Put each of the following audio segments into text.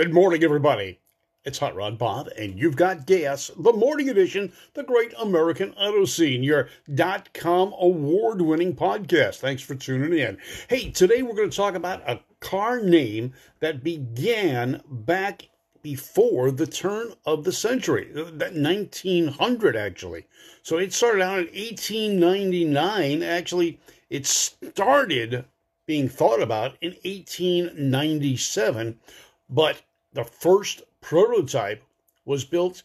Good morning, everybody. It's Hot Rod Bob, and you've got gas, the morning edition, the great American auto scene, your dot com award winning podcast. Thanks for tuning in. Hey, today we're going to talk about a car name that began back before the turn of the century, uh, that 1900 actually. So it started out in 1899. Actually, it started being thought about in 1897, but the first prototype was built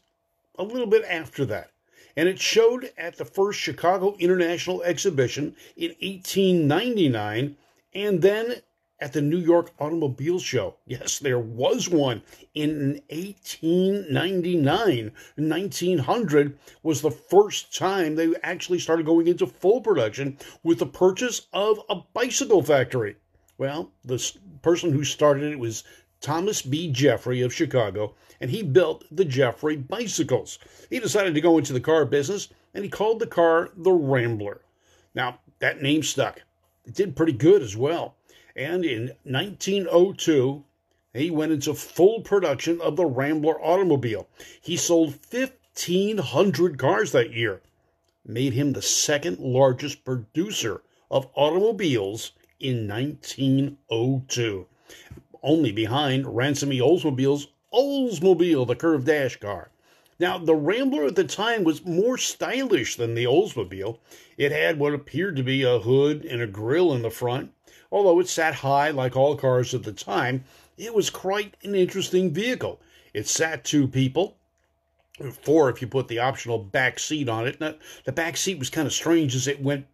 a little bit after that. And it showed at the first Chicago International Exhibition in 1899 and then at the New York Automobile Show. Yes, there was one in 1899. 1900 was the first time they actually started going into full production with the purchase of a bicycle factory. Well, the person who started it was Thomas B. Jeffery of Chicago, and he built the Jeffery bicycles. He decided to go into the car business, and he called the car the Rambler. Now, that name stuck. It did pretty good as well. And in 1902, he went into full production of the Rambler automobile. He sold 1,500 cars that year, made him the second largest producer of automobiles in 1902 only behind Ransom E. Oldsmobile's Oldsmobile, the curved dash car. Now, the Rambler at the time was more stylish than the Oldsmobile. It had what appeared to be a hood and a grille in the front. Although it sat high like all cars at the time, it was quite an interesting vehicle. It sat two people, four if you put the optional back seat on it. Now, the back seat was kind of strange as it went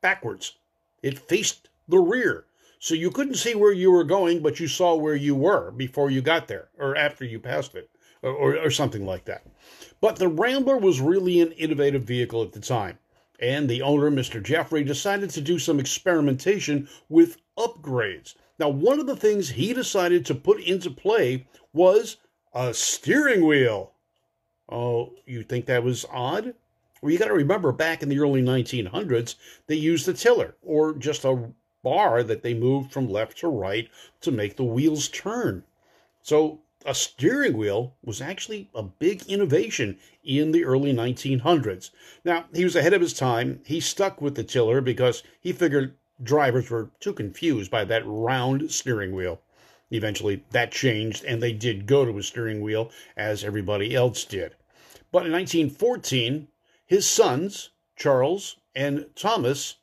backwards. It faced the rear. So you couldn't see where you were going, but you saw where you were before you got there or after you passed it or, or, or something like that. But the Rambler was really an innovative vehicle at the time. And the owner, Mr. Jeffery, decided to do some experimentation with upgrades. Now, one of the things he decided to put into play was a steering wheel. Oh, you think that was odd? Well, you got to remember back in the early 1900s, they used a tiller or just a bar that they moved from left to right to make the wheels turn. So a steering wheel was actually a big innovation in the early 1900s. Now, he was ahead of his time. He stuck with the tiller because he figured drivers were too confused by that round steering wheel. Eventually, that changed, and they did go to a steering wheel as everybody else did. But in 1914, his sons, Charles and Thomas,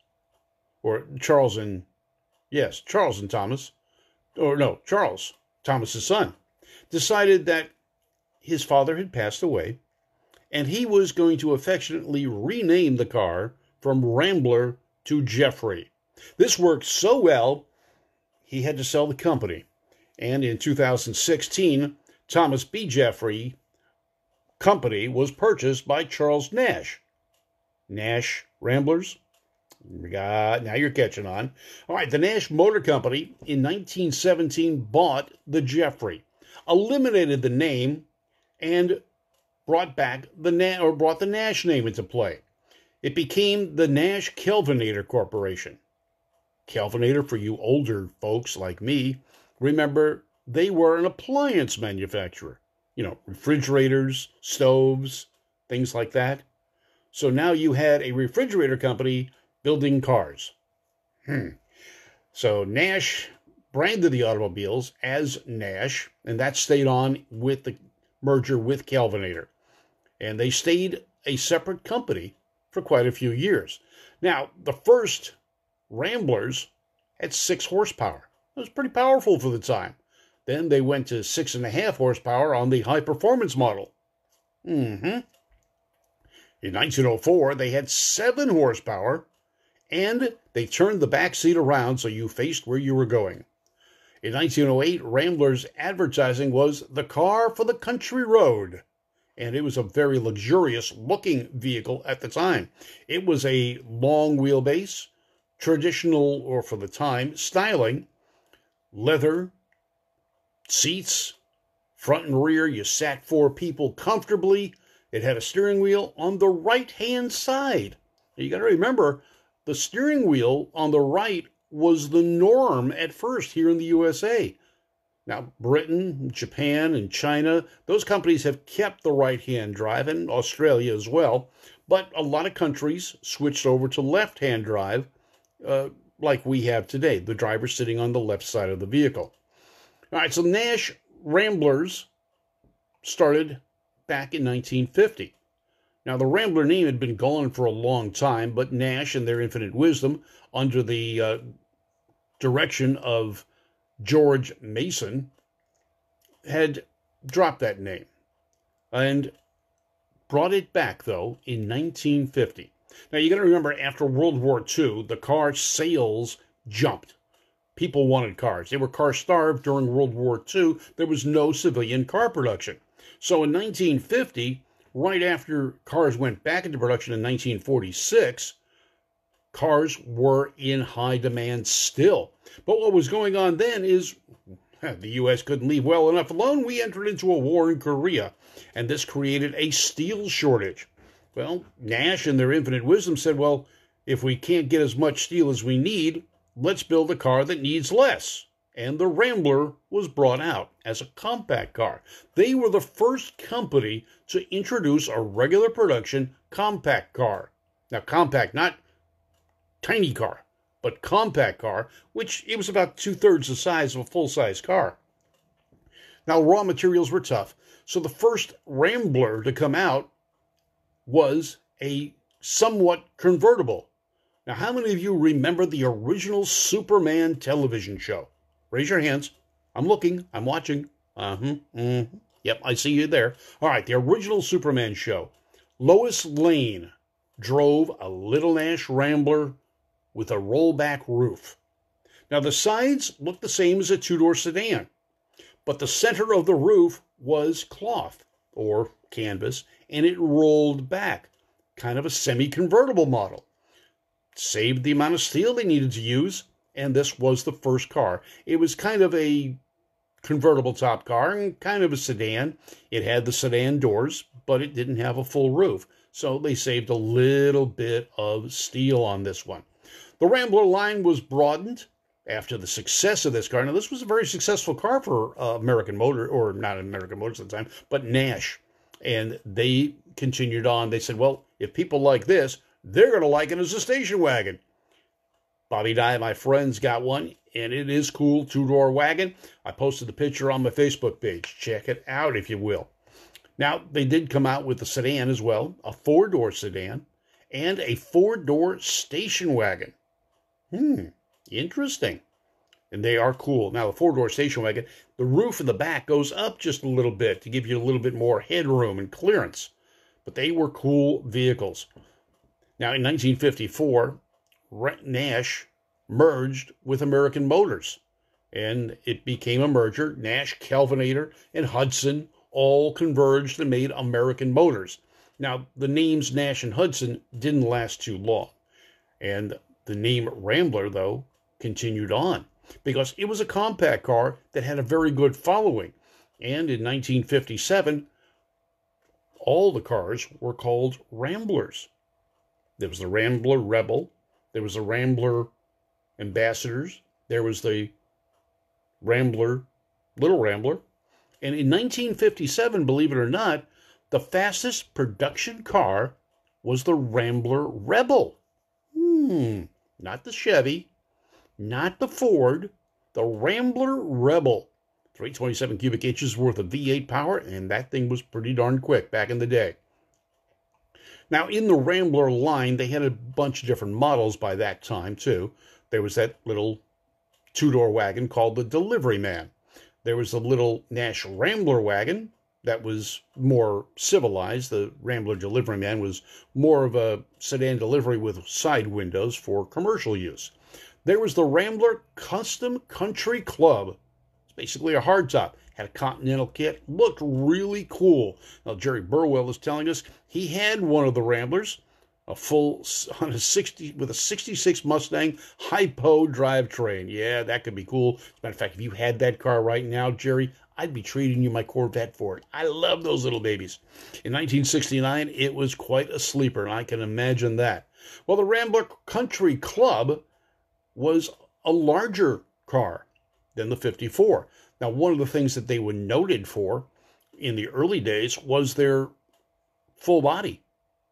or Charles and yes, Charles and Thomas, or no, Charles, Thomas's son, decided that his father had passed away and he was going to affectionately rename the car from Rambler to Jeffery. This worked so well, he had to sell the company. And in 2016, Thomas B. Jeffery Company was purchased by Charles Nash. Nash Ramblers now you're catching on. All right, the Nash Motor Company in 1917 bought the Jeffery, eliminated the name, and brought back the Na- or brought the Nash name into play. It became the Nash Kelvinator Corporation. Kelvinator, for you older folks like me, remember they were an appliance manufacturer. You know, refrigerators, stoves, things like that. So now you had a refrigerator company building cars. Hmm. So Nash branded the automobiles as Nash, and that stayed on with the merger with Kelvinator. And they stayed a separate company for quite a few years. Now, the first Ramblers had six horsepower. It was pretty powerful for the time. Then they went to six and a half horsepower on the high performance model. Mm-hmm. In 1904, they had seven horsepower and they turned the back seat around so you faced where you were going. In 1908, Rambler's advertising was the car for the country road, and it was a very luxurious looking vehicle at the time. It was a long wheelbase, traditional, or for the time, styling, leather, seats, front and rear. You sat four people comfortably. It had a steering wheel on the right hand side. You got to remember, the steering wheel on the right was the norm at first here in the USA. Now, Britain, Japan, and China, those companies have kept the right hand drive, and Australia as well. But a lot of countries switched over to left hand drive, uh, like we have today, the driver sitting on the left side of the vehicle. All right, so Nash Ramblers started back in 1950. Now, the Rambler name had been gone for a long time, but Nash, in their infinite wisdom, under the uh, direction of George Mason, had dropped that name and brought it back, though, in 1950. Now, you got to remember, after World War II, the car sales jumped. People wanted cars. They were car starved during World War II. There was no civilian car production. So in 1950, right after cars went back into production in 1946, cars were in high demand still. But what was going on then is the U.S. couldn't leave well enough alone. We entered into a war in Korea, and this created a steel shortage. Well, Nash, in their infinite wisdom, said, well, if we can't get as much steel as we need, let's build a car that needs less. And the Rambler was brought out as a compact car. They were the first company to introduce a regular production compact car. Now, compact, not tiny car, but compact car, which it was about two thirds the size of a full size car. Now, raw materials were tough, so the first Rambler to come out was a somewhat convertible. Now, how many of you remember the original Superman television show? Raise your hands. I'm looking, I'm watching. Uh huh. Mm-hmm. Yep, I see you there. All right, the original Superman show. Lois Lane drove a Little Nash Rambler with a rollback roof. Now, the sides looked the same as a two door sedan, but the center of the roof was cloth or canvas and it rolled back, kind of a semi convertible model. Saved the amount of steel they needed to use, and this was the first car. It was kind of a convertible top car and kind of a sedan. It had the sedan doors, but it didn't have a full roof. So they saved a little bit of steel on this one. The Rambler line was broadened after the success of this car. Now, this was a very successful car for uh, American Motor, or not American Motors at the time, but Nash. And they continued on. They said, well, if people like this, they're going to like it as a station wagon. Bobby Dye, my friends, got one, and it is cool two door wagon. I posted the picture on my Facebook page. Check it out if you will. Now, they did come out with a sedan as well, a four door sedan, and a four door station wagon. Hmm, interesting. And they are cool. Now, the four door station wagon, the roof in the back goes up just a little bit to give you a little bit more headroom and clearance. But they were cool vehicles. Now, in 1954, Nash merged with American Motors, and it became a merger. Nash, Kelvinator, and Hudson all converged and made American Motors. Now, the names Nash and Hudson didn't last too long. And the name Rambler, though, continued on because it was a compact car that had a very good following. And in 1957, all the cars were called Ramblers. There was the Rambler Rebel, there was the Rambler Ambassadors, there was the Rambler, Little Rambler. And in 1957, believe it or not, the fastest production car was the Rambler Rebel. Hmm, not the Chevy, not the Ford, the Rambler Rebel. 327 cubic inches worth of V8 power, and that thing was pretty darn quick back in the day. Now, in the Rambler line, they had a bunch of different models by that time, too. There was that little two door wagon called the Delivery Man. There was a little Nash Rambler wagon that was more civilized. The Rambler Delivery Man was more of a sedan delivery with side windows for commercial use. There was the Rambler Custom Country Club. It's basically a hardtop. Had a Continental kit, looked really cool. Now Jerry Burwell is telling us he had one of the Ramblers, a full on a 60 with a 66 Mustang Hi-Po drivetrain. Yeah, that could be cool. As a matter of fact, if you had that car right now, Jerry, I'd be trading you my Corvette for it. I love those little babies. In 1969, it was quite a sleeper, and I can imagine that. Well, the Rambler Country Club was a larger car than the 54. Now, one of the things that they were noted for in the early days was their full body.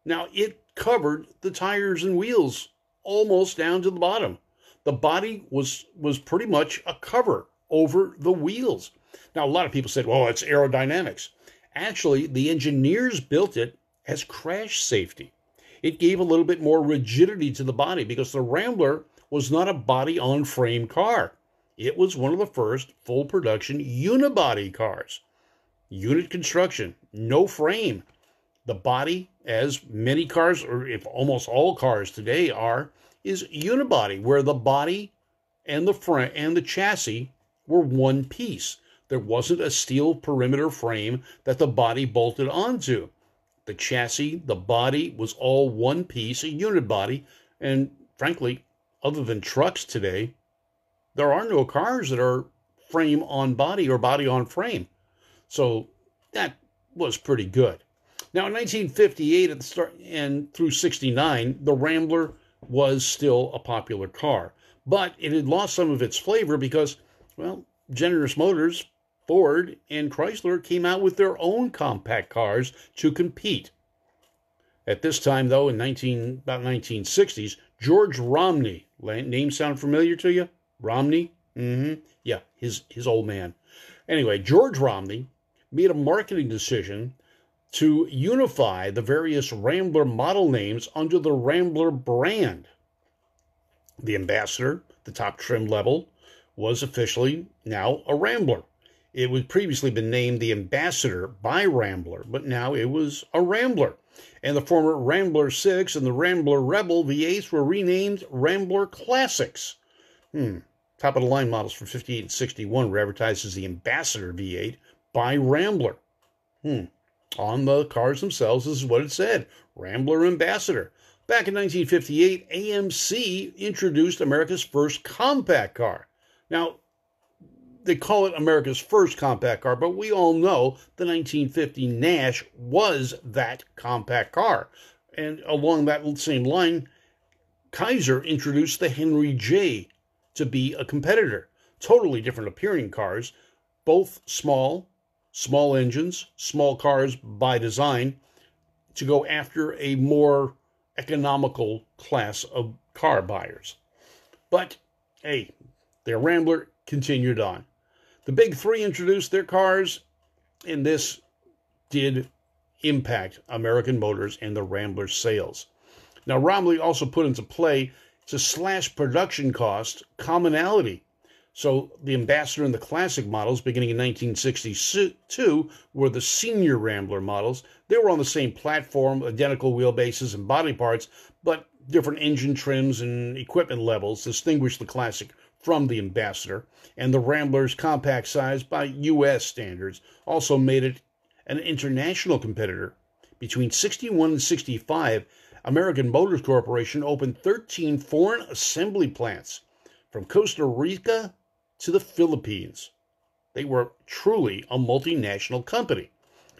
Now, it covered the tires and wheels almost down to the bottom. The body was was pretty much a cover over the wheels. Now, a lot of people said, "Well, it's aerodynamics." Actually, the engineers built it as crash safety. It gave a little bit more rigidity to the body because the Rambler was not a body on frame car. It was one of the first full production unibody cars. Unit construction, no frame. The body, as many cars, or if almost all cars today are, is unibody, where the body and the front and the chassis were one piece. There wasn't a steel perimeter frame that the body bolted onto. The chassis, the body was all one piece, a unit body, and frankly, other than trucks today, there are no cars that are frame on body or body on frame. So that was pretty good. Now, in 1958 at the start and through 69, the Rambler was still a popular car, but it had lost some of its flavor because, well, Generous Motors, Ford, and Chrysler came out with their own compact cars to compete. At this time, though, in 19, about 1960s, George Romney, name sound familiar to you? Romney? Mm-hmm. Yeah, his his old man. Anyway, George Romney made a marketing decision to unify the various Rambler model names under the Rambler brand. The Ambassador, the top trim level, was officially now a Rambler. It had previously been named the Ambassador by Rambler, but now it was a Rambler. And the former Rambler 6 and the Rambler Rebel V8s were renamed Rambler Classics. Hmm. Top of the line models from 58 and 61 were advertised as the Ambassador V8 by Rambler. Hmm on the cars themselves. This is what it said Rambler Ambassador. Back in 1958, AMC introduced America's first compact car. Now, they call it America's first compact car, but we all know the 1950 Nash was that compact car. And along that same line, Kaiser introduced the Henry J to be a competitor. Totally different appearing cars, both small, small engines, small cars by design, to go after a more economical class of car buyers. But hey, their Rambler continued on. The big three introduced their cars, and this did impact American Motors and the Rambler sales. Now, Romney also put into play to slash production cost commonality so the Ambassador and the Classic models, beginning in 1962, were the senior Rambler models. They were on the same platform, identical wheelbases and body parts, but different engine trims and equipment levels distinguished the Classic from the Ambassador. And the Rambler's compact size by U.S. standards also made it an international competitor. Between 61 and 65, American Motors Corporation opened 13 foreign assembly plants from Costa Rica to the Philippines. They were truly a multinational company.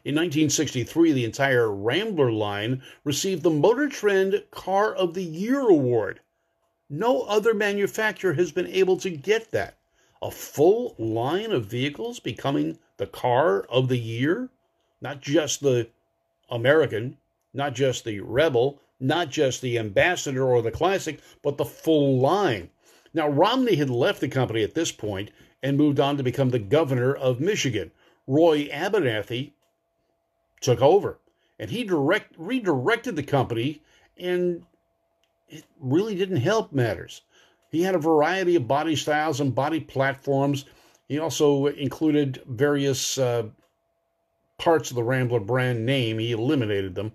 In 1963, the entire Rambler line received the Motor Trend Car of the Year award. No other manufacturer has been able to get that. A full line of vehicles becoming the car of the year? Not just the American, not just the Rebel, not just the Ambassador or the Classic, but the full line. Now, Romney had left the company at this point and moved on to become the governor of Michigan. Roy Abernethy took over, and he direct, redirected the company, and it really didn't help matters. He had a variety of body styles and body platforms. He also included various uh, parts of the Rambler brand name. He eliminated them,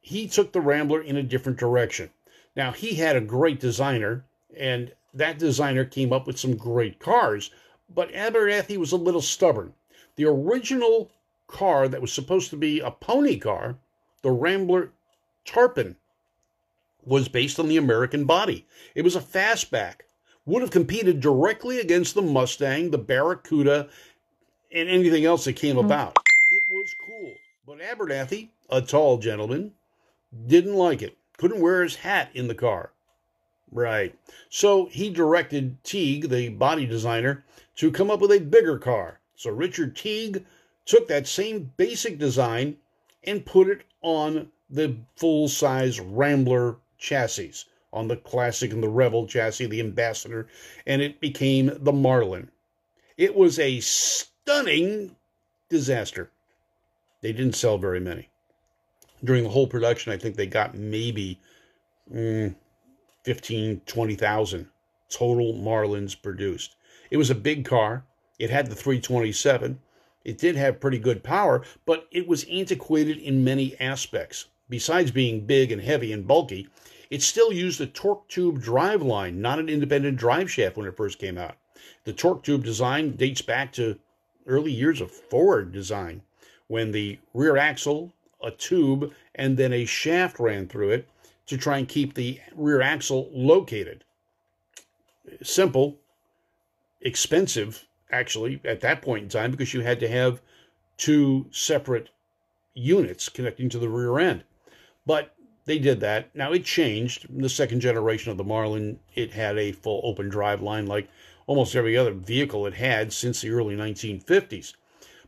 he took the Rambler in a different direction. Now, he had a great designer and that designer came up with some great cars. But Abernethy was a little stubborn. The original car that was supposed to be a pony car, the Rambler Tarpon, was based on the American body. It was a fastback, would have competed directly against the Mustang, the Barracuda, and anything else that came mm. about. It was cool. But Abernethy, a tall gentleman, didn't like it. Couldn't wear his hat in the car Right. So he directed Teague, the body designer, to come up with a bigger car. So Richard Teague took that same basic design and put it on the full size Rambler chassis, on the Classic and the Rebel chassis, the Ambassador, and it became the Marlin. It was a stunning disaster. They didn't sell very many. During the whole production, I think they got maybe mm, 15, 20,000 total Marlins produced. It was a big car. It had the 327. It did have pretty good power, but it was antiquated in many aspects. Besides being big and heavy and bulky, it still used a torque tube drive line, not an independent drive shaft when it first came out. The torque tube design dates back to early years of Ford design, when the rear axle, a tube, and then a shaft ran through it to try and keep the rear axle located. Simple, expensive, actually, at that point in time, because you had to have two separate units connecting to the rear end. But they did that. Now it changed. In the second generation of the Marlin, it had a full open drive line like almost every other vehicle it had since the early 1950s.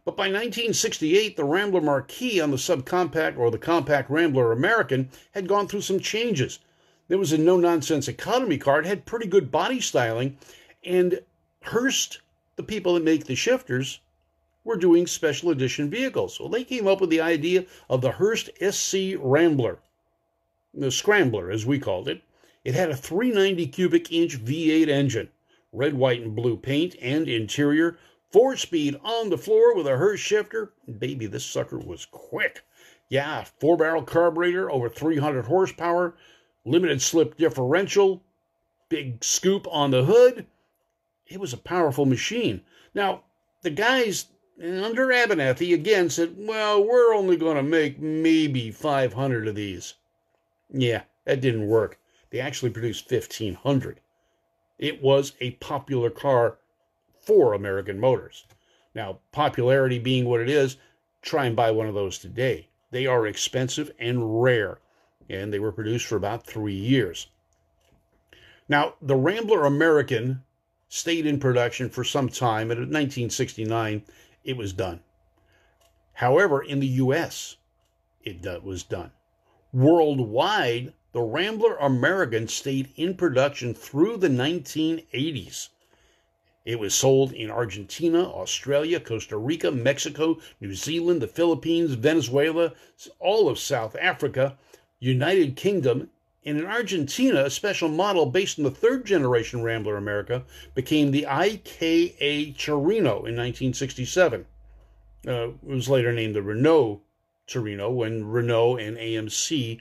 But by 1968, the Rambler Marquis on the subcompact or the compact Rambler American had gone through some changes. There was a no nonsense economy car. It had pretty good body styling, and Hurst, the people that make the shifters, were doing special edition vehicles. So they came up with the idea of the Hurst SC Rambler, the Scrambler, as we called it. It had a 390 cubic inch V8 engine, red, white, and blue paint, and interior Four speed on the floor with a Hurst shifter. Baby, this sucker was quick. Yeah, four barrel carburetor, over 300 horsepower, limited slip differential, big scoop on the hood. It was a powerful machine. Now, the guys under Abernethy again said, well, we're only going to make maybe 500 of these. Yeah, that didn't work. They actually produced 1,500. It was a popular car for American Motors. Now, popularity being what it is, try and buy one of those today. They are expensive and rare, and they were produced for about three years. Now, the Rambler American stayed in production for some time, and in 1969, it was done. However, in the U.S., it was done. Worldwide, the Rambler American stayed in production through the 1980s. It was sold in Argentina, Australia, Costa Rica, Mexico, New Zealand, the Philippines, Venezuela, all of South Africa, United Kingdom, and in Argentina, a special model based on the third generation Rambler America became the IKA Torino in 1967. Uh, it was later named the Renault Torino when Renault and AMC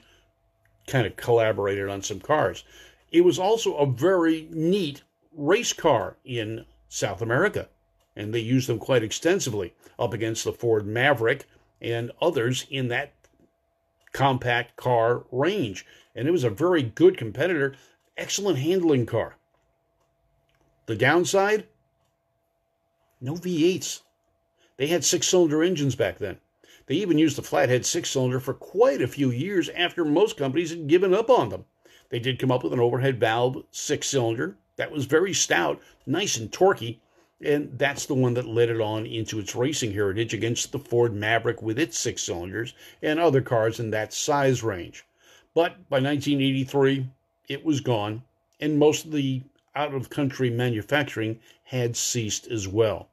kind of collaborated on some cars. It was also a very neat race car in South America, and they used them quite extensively up against the Ford Maverick and others in that compact car range. And it was a very good competitor, excellent handling car. The downside no V8s. They had six cylinder engines back then. They even used the flathead six cylinder for quite a few years after most companies had given up on them. They did come up with an overhead valve six cylinder that was very stout, nice and torquey, and that's the one that led it on into its racing heritage against the Ford Maverick with its six cylinders and other cars in that size range. But by 1983, it was gone, and most of the out of country manufacturing had ceased as well.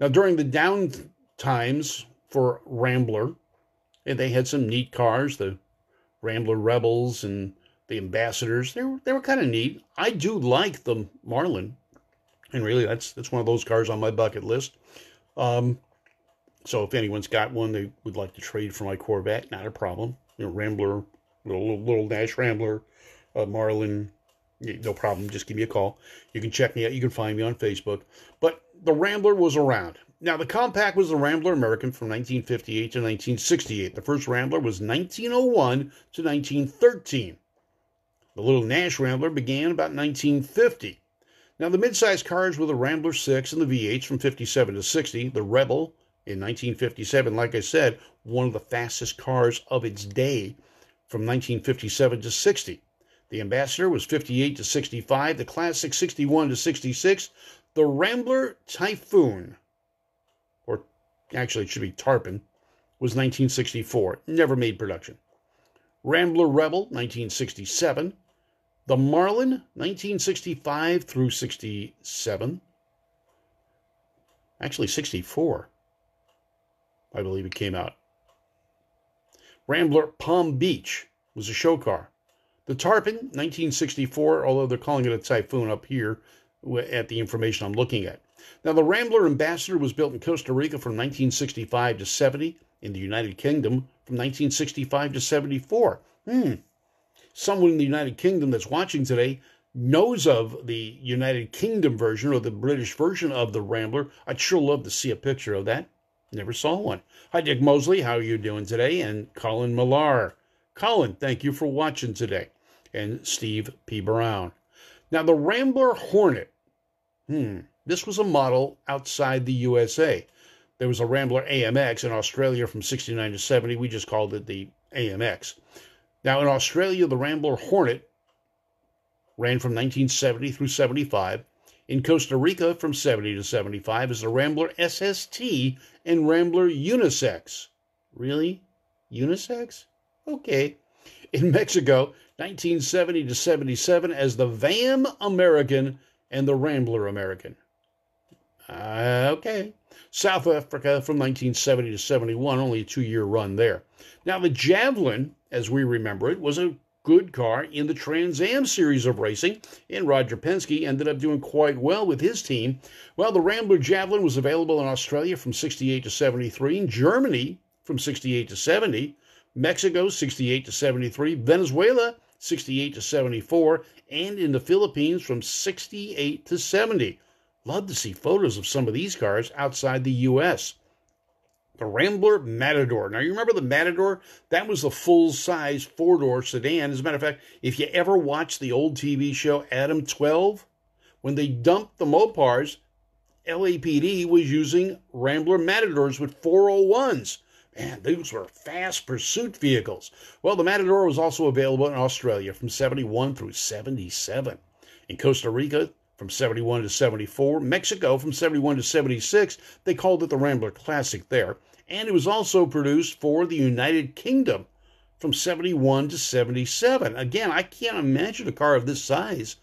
Now, during the down times for Rambler, and they had some neat cars, the Rambler Rebels and the ambassadors. They were they were kind of neat. I do like the Marlin, and really that's that's one of those cars on my bucket list. Um, so if anyone's got one they would like to trade for my Corvette, not a problem. You know, Rambler, little little dash Rambler, uh, Marlin, no problem. Just give me a call. You can check me out. You can find me on Facebook. But the Rambler was around. Now, the compact was the Rambler American from 1958 to 1968. The first Rambler was 1901 to 1913. The little Nash Rambler began about 1950. Now, the midsize cars were the Rambler 6 and the V8s from 57 to 60. The Rebel in 1957, like I said, one of the fastest cars of its day from 1957 to 60. The Ambassador was 58 to 65. The Classic 61 to 66. The Rambler Typhoon, or actually it should be Tarpon, was 1964. Never made production. Rambler Rebel 1967. The Marlin 1965 through 67. Actually 64. I believe it came out. Rambler Palm Beach was a show car. The Tarpon, 1964, although they're calling it a Typhoon up here at the information I'm looking at. Now, the Rambler Ambassador was built in Costa Rica from 1965 to 70, in the United Kingdom from 1965 to 74. Hmm. Someone in the United Kingdom that's watching today knows of the United Kingdom version or the British version of the Rambler. I'd sure love to see a picture of that. Never saw one. Hi, Dick Mosley. How are you doing today? And Colin Millar. Colin, thank you for watching today and Steve P. Brown. Now, the Rambler Hornet, hmm, this was a model outside the USA. There was a Rambler AMX in Australia from 69 to 70. We just called it the AMX. Now, in Australia, the Rambler Hornet ran from 1970 through 75. In Costa Rica, from 70 to 75, is the Rambler SST and Rambler Unisex. Really? Unisex? Okay. In Mexico, 1970 to 77 as the VAM American and the Rambler American. Uh, okay. South Africa from 1970 to 71, only a two year run there. Now, the Javelin, as we remember it, was a good car in the Trans Am series of racing, and Roger Penske ended up doing quite well with his team. Well, the Rambler Javelin was available in Australia from 68 to 73, in Germany from 68 to 70, Mexico 68 to 73, Venezuela 68 to 74, and in the Philippines from 68 to 70. Love to see photos of some of these cars outside the U.S. The Rambler Matador. Now, you remember the Matador? That was the full size four door sedan. As a matter of fact, if you ever watched the old TV show Adam 12, when they dumped the Mopars, LAPD was using Rambler Matadors with 401s. Man, those were fast pursuit vehicles. Well, the Matador was also available in Australia from 71 through 77. In Costa Rica, from 71 to 74. Mexico, from 71 to 76. They called it the Rambler Classic there. And it was also produced for the United Kingdom from 71 to 77. Again, I can't imagine a car of this size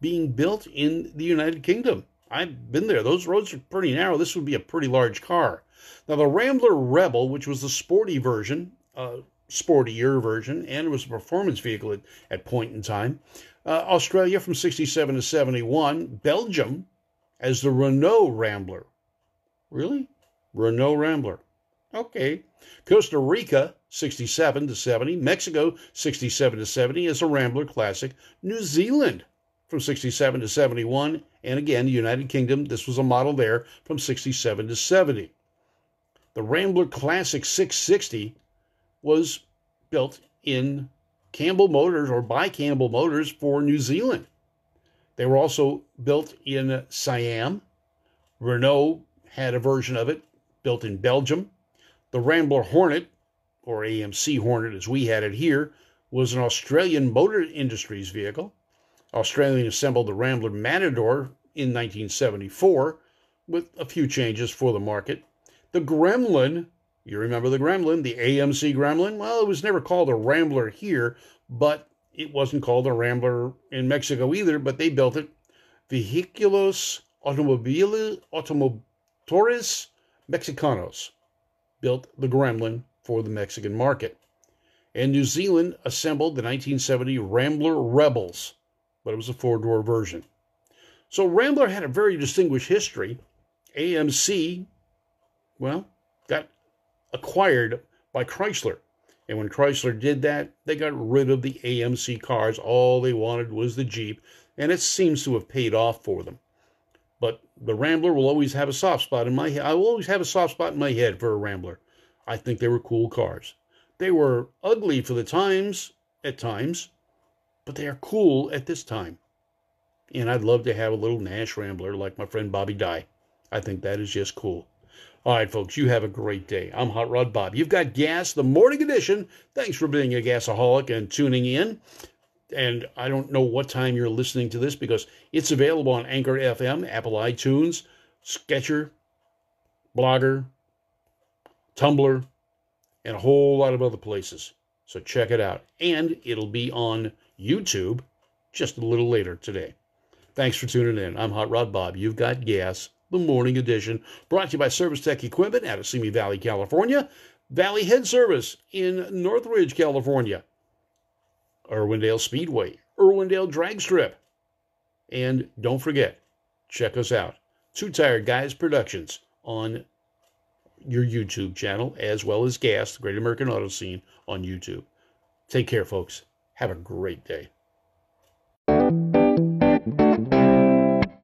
being built in the United Kingdom. I've been there. Those roads are pretty narrow. This would be a pretty large car. Now, the Rambler Rebel, which was the sporty version, uh, sportier version, and it was a performance vehicle at, at point in time. Uh, Australia from 67 to 71. Belgium as the Renault Rambler. Really? Renault Rambler. Okay. Costa Rica, 67 to 70. Mexico, 67 to 70 is a Rambler Classic. New Zealand from 67 to 71. And again, the United Kingdom, this was a model there from 67 to 70. The Rambler Classic 660 was built in Campbell Motors or by Campbell Motors for New Zealand. They were also built in Siam. Renault had a version of it built in Belgium. The Rambler Hornet, or AMC Hornet as we had it here, was an Australian Motor Industries vehicle. Australian assembled the Rambler Matador in 1974 with a few changes for the market. The Gremlin, you remember the Gremlin, the AMC Gremlin? Well, it was never called a Rambler here, but it wasn't called a Rambler in Mexico either, but they built it. Vehiculos Automobili, Automotores Mexicanos built the Gremlin for the Mexican market. And New Zealand assembled the 1970 Rambler Rebels, but it was a four door version. So Rambler had a very distinguished history. AMC well, got acquired by Chrysler. And when Chrysler did that, they got rid of the AMC cars. All they wanted was the Jeep, and it seems to have paid off for them. But the Rambler will always have a soft spot in my head. I will always have a soft spot in my head for a Rambler. I think they were cool cars. They were ugly for the times at times, but they are cool at this time. And I'd love to have a little Nash Rambler like my friend Bobby Dye. I think that is just cool. All right, folks, you have a great day. I'm Hot Rod Bob. You've got gas, the morning edition. Thanks for being a gasaholic and tuning in. And I don't know what time you're listening to this because it's available on Anchor FM, Apple iTunes, Stitcher, Blogger, Tumblr, and a whole lot of other places. So check it out. And it'll be on YouTube just a little later today. Thanks for tuning in. I'm Hot Rod Bob. You've got gas, the morning edition, brought to you by Service Tech Equipment out of Simi Valley, California, Valley Head Service in Northridge, California, Irwindale Speedway, Irwindale Drag Strip. And don't forget, check us out. Two Tired Guys Productions on your YouTube channel, as well as GAS, the Great American Auto Scene, on YouTube. Take care, folks. Have a great day.